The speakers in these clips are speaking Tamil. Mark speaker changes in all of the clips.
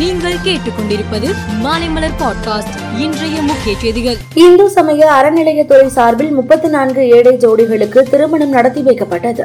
Speaker 1: நீங்கள் கேட்டுக்கொண்டிருப்பது மாலைமலர் பாட்காஸ்ட். இன்றைய முக்கிய செய்திகள்.
Speaker 2: இந்து சமய அறநிலையத்துறை சார்பில் முப்பத்தி நான்கு ஏழை ஜோடிகளுக்கு திருமணம் நடத்தி வைக்கப்பட்டது.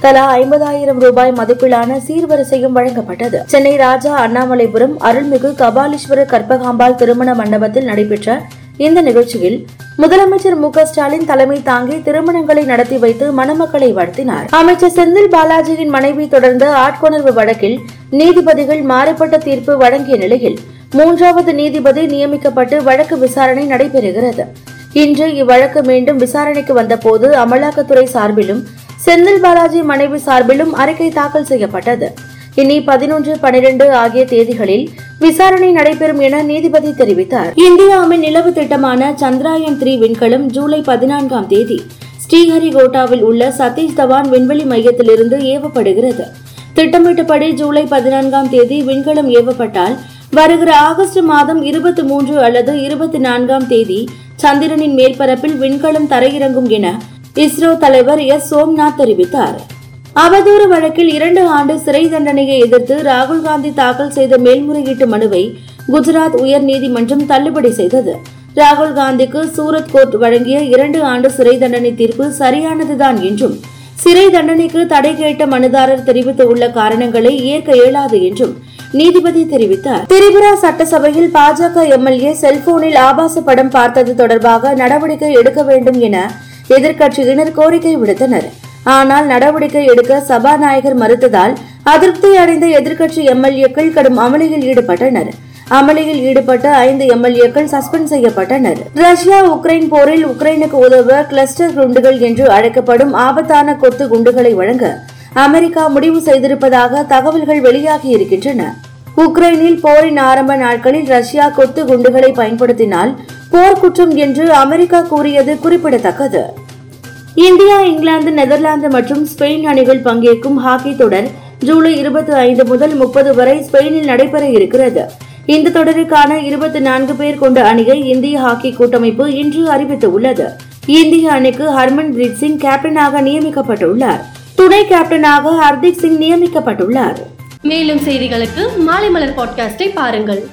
Speaker 2: தலா ஐம்பதாயிரம் ரூபாய் மதிப்பிலான சீர்வரிசையும் வழங்கப்பட்டது. சென்னை ராஜா அண்ணாமலைபுரம் அருள்மிகு கபாலீஸ்வரர் கற்பகாம்பாள் திருமண மண்டபத்தில் நடைபெற்ற இந்த நிகழ்ச்சியில் முதலமைச்சர் மு ஸ்டாலின் தலைமை தாங்கி திருமணங்களை நடத்தி வைத்து மணமக்களை வாழ்த்தினார். அமைச்சர் செந்தில் பாலாஜியின் மனைவி தொடர்ந்த ஆட்கொணர்வு வழக்கில் நீதிபதிகள் மாறுபட்ட தீர்ப்பு வழங்கிய நிலையில் மூன்றாவது நீதிபதி நியமிக்கப்பட்டு வழக்கு விசாரணை நடைபெறுகிறது. இன்று இவ்வழக்கு மீண்டும் விசாரணைக்கு வந்தபோது அமலாக்கத்துறை சார்பிலும் செந்தில் பாலாஜி மனைவி சார்பிலும் அறிக்கை தாக்கல் செய்யப்பட்டது. இனி பதினொன்று பனிரெண்டு ஆகிய தேதிகளில் விசாரணை நடைபெறும் என நீதிபதி தெரிவித்தார். இந்தியாவின் நிலவு திட்டமான சந்திராயன் த்ரீ விண்கலம் ஜூலை பதினான்காம் தேதி ஸ்ரீஹரிகோட்டாவில் உள்ள சதீஷ் தவான் விண்வெளி மையத்திலிருந்து ஏவப்படுகிறது. திட்டமிட்டபடி ஜூலை பதினான்காம் தேதி விண்கலம் ஏவப்பட்டால் வருகிற ஆகஸ்ட் மாதம் இருபத்தி மூன்று அல்லது இருபத்தி நான்காம் தேதி சந்திரனின் மேற்பரப்பில் விண்கலம் தரையிறங்கும் என இஸ்ரோ தலைவர் எஸ் சோம்நாத் தெரிவித்தார். அவதூறு வழக்கில் இரண்டு ஆண்டு சிறை தண்டனையை எதிர்த்து ராகுல் காந்தி தாக்கல் செய்த மேல்முறையீட்டு மனுவை குஜராத் உயர் நீதிமன்றம் தள்ளுபடி செய்தது. ராகுல் காந்திக்கு சூரத் கோர்ட் வழங்கிய இரண்டு ஆண்டு சிறை தண்டனை தீர்ப்பு சரியானதுதான் என்றும் சிறை தண்டனைக்கு தடை கேட்ட மனுதாரர் தெரிவித்துள்ள காரணங்களை ஏற்க இயலாது என்றும் நீதிபதி தெரிவித்தார். திரிபுரா சட்டசபையில் பாஜக எம்எல்ஏ செல்போனில் ஆபாச படம் பார்த்தது தொடர்பாக நடவடிக்கை எடுக்க வேண்டும் என எதிர்க்கட்சியினர் கோரிக்கை விடுத்தனர். ஆனால் நடவடிக்கை எடுக்க சபாநாயகர் மறுத்ததால் அதிருப்தி அடைந்த எதிர்க்கட்சி எம்எல்ஏக்கள் கடும் அமளியில் ஈடுபட்டனர். அமளியில் ஈடுபட்ட ஐந்து எம்எல்ஏக்கள் சஸ்பெண்ட் செய்யப்பட்டனர். ரஷ்யா உக்ரைன் போரில் உக்ரைனுக்கு உதவ கிளஸ்டர் குண்டுகள் என்று அழைக்கப்படும் ஆபத்தான கொத்து குண்டுகளை வழங்க அமெரிக்கா முடிவு செய்திருப்பதாக தகவல்கள் வெளியாகி இருக்கின்றன. உக்ரைனில் போரின் ஆரம்ப நாட்களில் ரஷ்யா கொத்து குண்டுகளை பயன்படுத்தினால் போர்க்குற்றம் என்று அமெரிக்கா கூறியது குறிப்பிடத்தக்கது. இந்தியா இங்கிலாந்து நெதர்லாந்து மற்றும் ஸ்பெயின் அணிகள் பங்கேற்கும் ஹாக்கி தொடர் ஜூலை இருபத்தி ஐந்து முதல் முப்பது வரை ஸ்பெயினில் நடைபெற இருக்கிறது. இந்த தொடருக்கான இருபத்தி நான்கு பேர் கொண்ட அணியை இந்திய ஹாக்கி கூட்டமைப்பு இன்று அறிவித்துள்ளது. இந்திய அணிக்கு ஹர்மன் பிரீத் சிங் கேப்டனாக நியமிக்கப்பட்டுள்ளார். துணை கேப்டனாக ஹர்திக் சிங் நியமிக்கப்பட்டுள்ளார்.
Speaker 3: மேலும் செய்திகளுக்கு மாலை மலர் பாட்காஸ்டை பாருங்கள்.